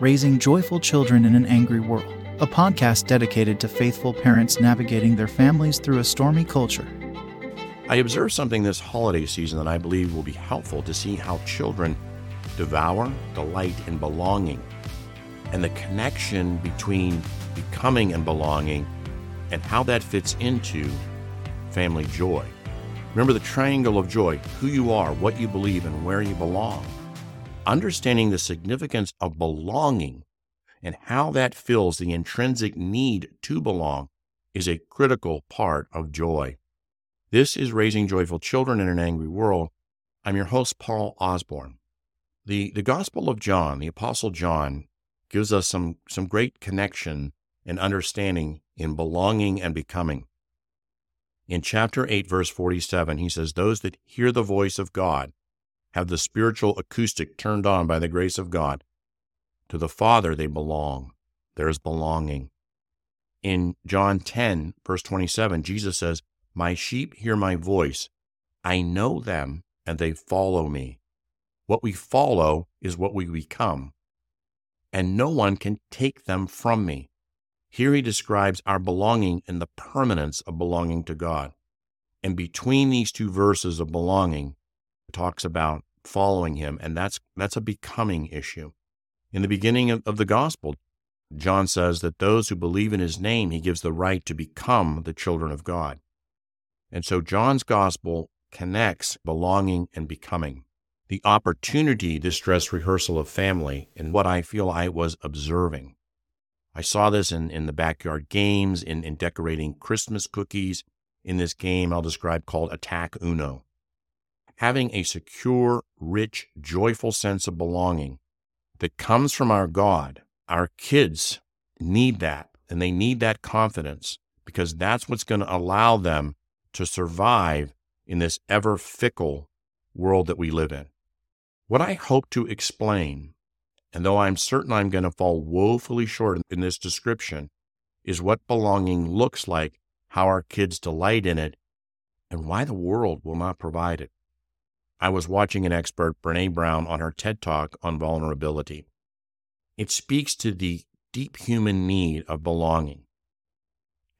Raising Joyful Children in an Angry World, a podcast dedicated to faithful parents navigating their families through a stormy culture. I observed something this holiday season that I believe will be helpful to see how children devour, delight in belonging, and the connection between becoming and belonging, and how that fits into family joy. Remember the triangle of joy who you are, what you believe, and where you belong. Understanding the significance of belonging and how that fills the intrinsic need to belong is a critical part of joy. This is Raising Joyful Children in an Angry World. I'm your host, Paul Osborne. The, the Gospel of John, the Apostle John, gives us some, some great connection and understanding in belonging and becoming. In chapter 8, verse 47, he says, Those that hear the voice of God have the spiritual acoustic turned on by the grace of God. To the Father they belong. There is belonging. In John 10, verse 27, Jesus says, My sheep hear my voice. I know them, and they follow me. What we follow is what we become, and no one can take them from me. Here he describes our belonging and the permanence of belonging to God. And between these two verses of belonging, talks about following him, and that's that's a becoming issue. In the beginning of, of the gospel, John says that those who believe in his name, he gives the right to become the children of God. And so John's gospel connects belonging and becoming. The opportunity, this dress rehearsal of family, and what I feel I was observing. I saw this in, in the backyard games, in, in decorating Christmas cookies. In this game I'll describe called Attack Uno. Having a secure, rich, joyful sense of belonging that comes from our God, our kids need that, and they need that confidence because that's what's going to allow them to survive in this ever fickle world that we live in. What I hope to explain and though I'm certain I'm going to fall woefully short in this description, is what belonging looks like, how our kids delight in it, and why the world will not provide it. I was watching an expert, Brene Brown, on her TED Talk on vulnerability. It speaks to the deep human need of belonging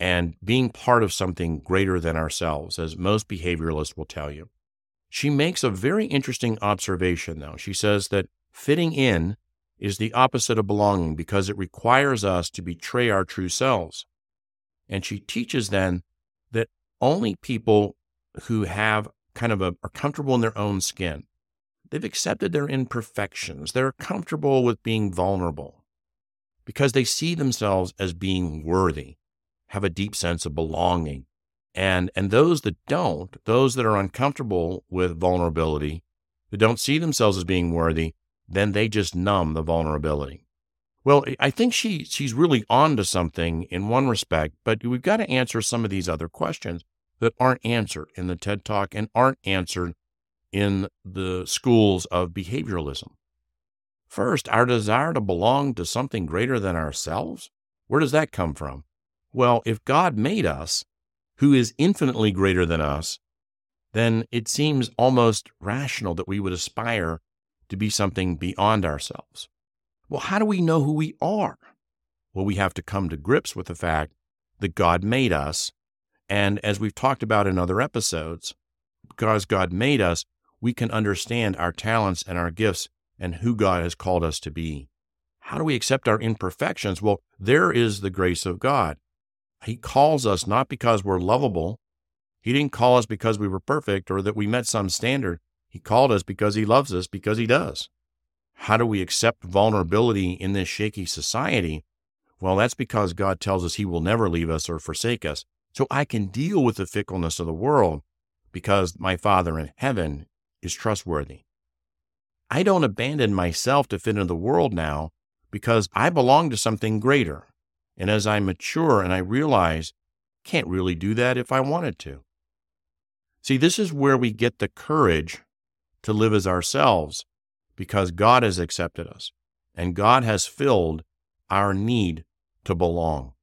and being part of something greater than ourselves, as most behavioralists will tell you. She makes a very interesting observation, though. She says that fitting in is the opposite of belonging because it requires us to betray our true selves. And she teaches then that only people who have kind of a, are comfortable in their own skin, they've accepted their imperfections, they're comfortable with being vulnerable because they see themselves as being worthy, have a deep sense of belonging. And, and those that don't, those that are uncomfortable with vulnerability, that don't see themselves as being worthy, then they just numb the vulnerability. Well, I think she she's really on to something in one respect, but we've got to answer some of these other questions that aren't answered in the TED Talk and aren't answered in the schools of behavioralism. First, our desire to belong to something greater than ourselves. Where does that come from? Well, if God made us, who is infinitely greater than us, then it seems almost rational that we would aspire to be something beyond ourselves. Well, how do we know who we are? Well, we have to come to grips with the fact that God made us. And as we've talked about in other episodes, because God made us, we can understand our talents and our gifts and who God has called us to be. How do we accept our imperfections? Well, there is the grace of God. He calls us not because we're lovable. He didn't call us because we were perfect or that we met some standard. He called us because He loves us, because He does. How do we accept vulnerability in this shaky society? Well, that's because God tells us He will never leave us or forsake us. So I can deal with the fickleness of the world because my Father in heaven is trustworthy. I don't abandon myself to fit into the world now because I belong to something greater. And as I mature and I realize, can't really do that if I wanted to. See, this is where we get the courage to live as ourselves because God has accepted us and God has filled our need to belong.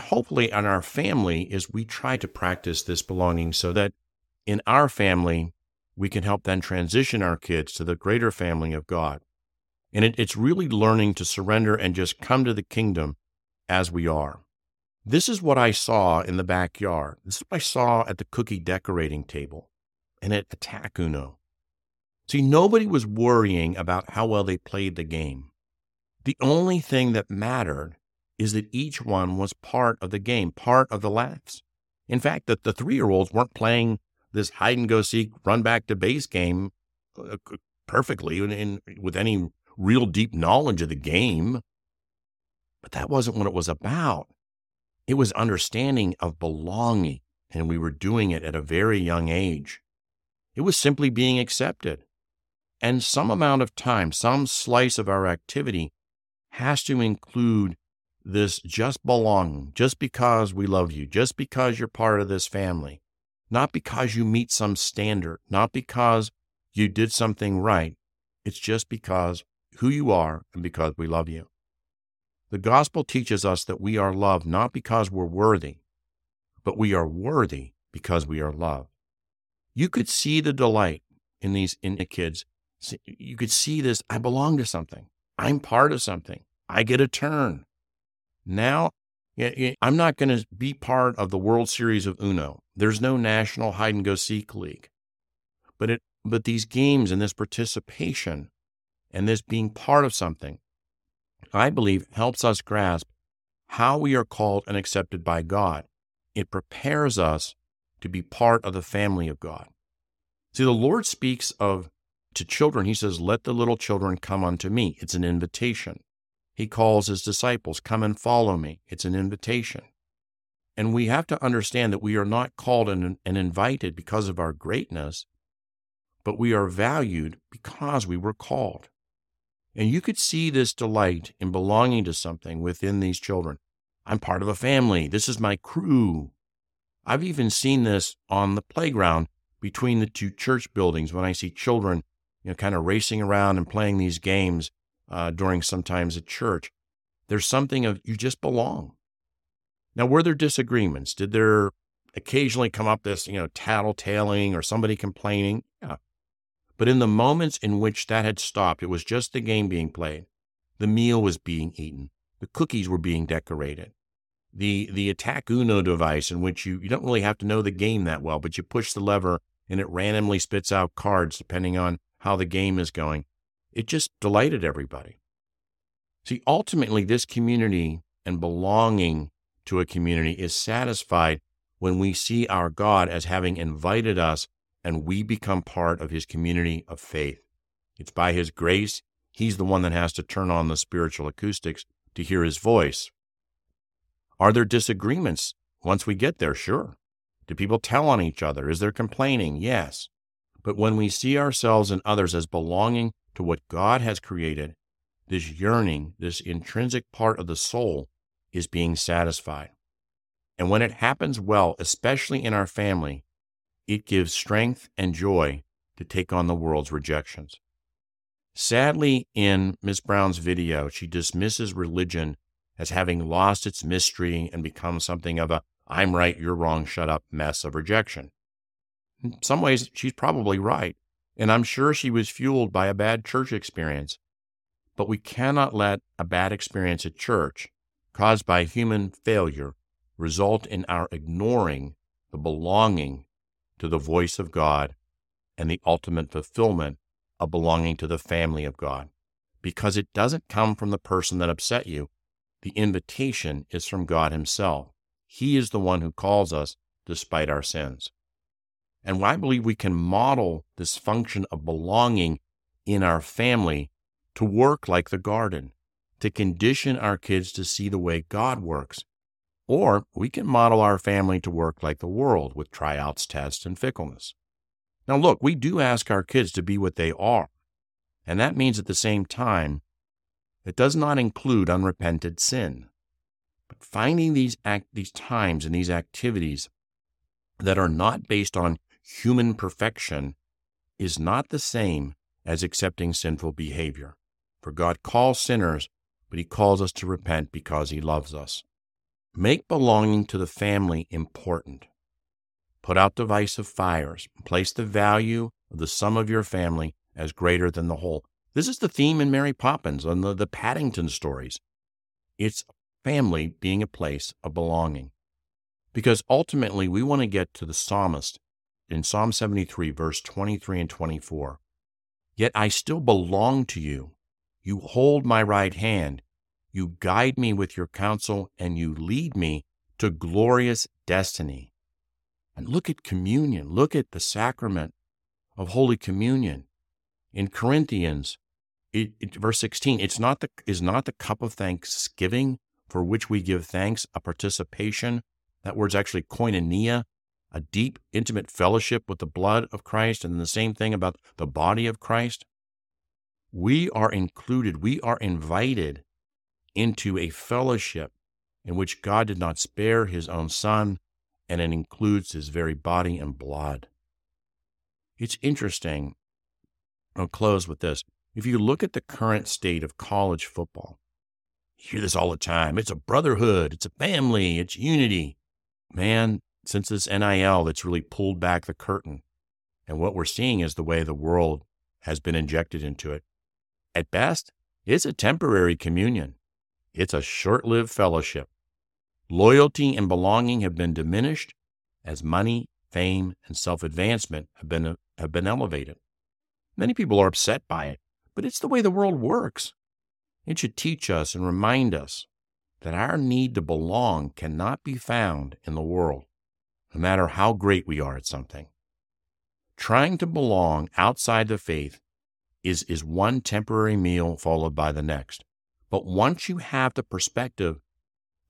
Hopefully, in our family, is we try to practice this belonging so that in our family, we can help then transition our kids to the greater family of God. And it, it's really learning to surrender and just come to the kingdom as we are. This is what I saw in the backyard. This is what I saw at the cookie decorating table and at Attack Uno. See, nobody was worrying about how well they played the game. The only thing that mattered is that each one was part of the game, part of the laughs. In fact, that the three year olds weren't playing this hide and go seek, run back to base game uh, perfectly and, and with any real deep knowledge of the game. But that wasn't what it was about. It was understanding of belonging, and we were doing it at a very young age. It was simply being accepted. And some amount of time, some slice of our activity has to include this just belonging, just because we love you, just because you're part of this family, not because you meet some standard, not because you did something right. It's just because who you are and because we love you. The gospel teaches us that we are loved not because we're worthy, but we are worthy because we are loved. You could see the delight in these in the kids. You could see this. I belong to something. I'm part of something. I get a turn. Now, I'm not going to be part of the World Series of Uno. There's no national hide and go seek league. But it but these games and this participation and this being part of something I believe, helps us grasp how we are called and accepted by God. It prepares us to be part of the family of God. See, the Lord speaks of to children, he says, Let the little children come unto me. It's an invitation. He calls his disciples, Come and follow me. It's an invitation. And we have to understand that we are not called and, and invited because of our greatness, but we are valued because we were called. And you could see this delight in belonging to something within these children. I'm part of a family. This is my crew. I've even seen this on the playground between the two church buildings when I see children, you know, kind of racing around and playing these games uh, during sometimes at church. There's something of you just belong. Now, were there disagreements? Did there occasionally come up this, you know, tattletaling or somebody complaining? Yeah, but in the moments in which that had stopped, it was just the game being played. The meal was being eaten. The cookies were being decorated. The the attack Uno device in which you, you don't really have to know the game that well, but you push the lever and it randomly spits out cards depending on how the game is going. It just delighted everybody. See, ultimately, this community and belonging to a community is satisfied when we see our God as having invited us and we become part of his community of faith. It's by his grace, he's the one that has to turn on the spiritual acoustics to hear his voice. Are there disagreements once we get there? Sure. Do people tell on each other? Is there complaining? Yes. But when we see ourselves and others as belonging to what God has created, this yearning, this intrinsic part of the soul is being satisfied. And when it happens well, especially in our family, it gives strength and joy to take on the world's rejections. Sadly, in Miss Brown's video, she dismisses religion as having lost its mystery and become something of a I'm right, you're wrong, shut up mess of rejection. In some ways, she's probably right, and I'm sure she was fueled by a bad church experience. But we cannot let a bad experience at church, caused by human failure, result in our ignoring the belonging to the voice of God and the ultimate fulfillment of belonging to the family of God. Because it doesn't come from the person that upset you. The invitation is from God Himself. He is the one who calls us despite our sins. And I believe we can model this function of belonging in our family to work like the garden, to condition our kids to see the way God works or we can model our family to work like the world with tryouts, tests, and fickleness. Now, look, we do ask our kids to be what they are. And that means at the same time, it does not include unrepented sin. But finding these, act, these times and these activities that are not based on human perfection is not the same as accepting sinful behavior. For God calls sinners, but He calls us to repent because He loves us. Make belonging to the family important. Put out divisive fires. Place the value of the sum of your family as greater than the whole. This is the theme in Mary Poppins and the, the Paddington stories. It's family being a place of belonging. Because ultimately, we want to get to the psalmist in Psalm 73, verse 23 and 24. Yet I still belong to you. You hold my right hand. You guide me with your counsel, and you lead me to glorious destiny. And look at communion. Look at the sacrament of Holy Communion. In Corinthians, it, it, verse 16, it's not the, is not the cup of thanksgiving for which we give thanks a participation. That word's actually koinonia, a deep, intimate fellowship with the blood of Christ, and the same thing about the body of Christ. We are included, we are invited into a fellowship in which God did not spare his own son, and it includes his very body and blood. It's interesting. I'll close with this. If you look at the current state of college football, you hear this all the time. It's a brotherhood, it's a family, it's unity. Man, since this NIL that's really pulled back the curtain. And what we're seeing is the way the world has been injected into it. At best, it's a temporary communion. It's a short lived fellowship. Loyalty and belonging have been diminished as money, fame, and self advancement have been, have been elevated. Many people are upset by it, but it's the way the world works. It should teach us and remind us that our need to belong cannot be found in the world, no matter how great we are at something. Trying to belong outside the faith is, is one temporary meal followed by the next. But once you have the perspective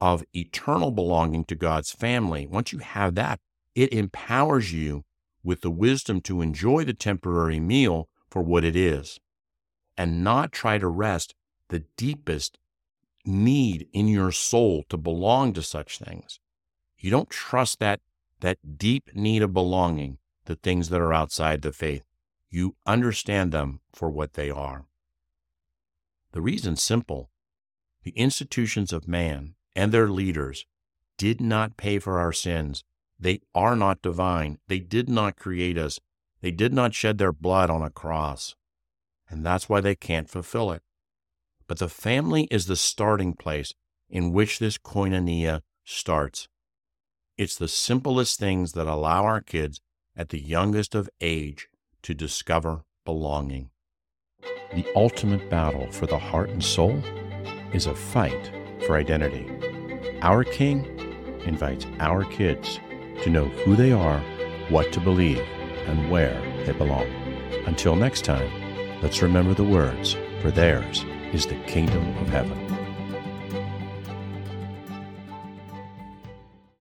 of eternal belonging to God's family, once you have that, it empowers you with the wisdom to enjoy the temporary meal for what it is and not try to rest the deepest need in your soul to belong to such things. You don't trust that, that deep need of belonging to things that are outside the faith. You understand them for what they are. The reason's simple. The institutions of man and their leaders did not pay for our sins. They are not divine. They did not create us. They did not shed their blood on a cross. And that's why they can't fulfill it. But the family is the starting place in which this koinonia starts. It's the simplest things that allow our kids at the youngest of age to discover belonging. The ultimate battle for the heart and soul is a fight for identity. Our King invites our kids to know who they are, what to believe, and where they belong. Until next time, let's remember the words, for theirs is the kingdom of heaven.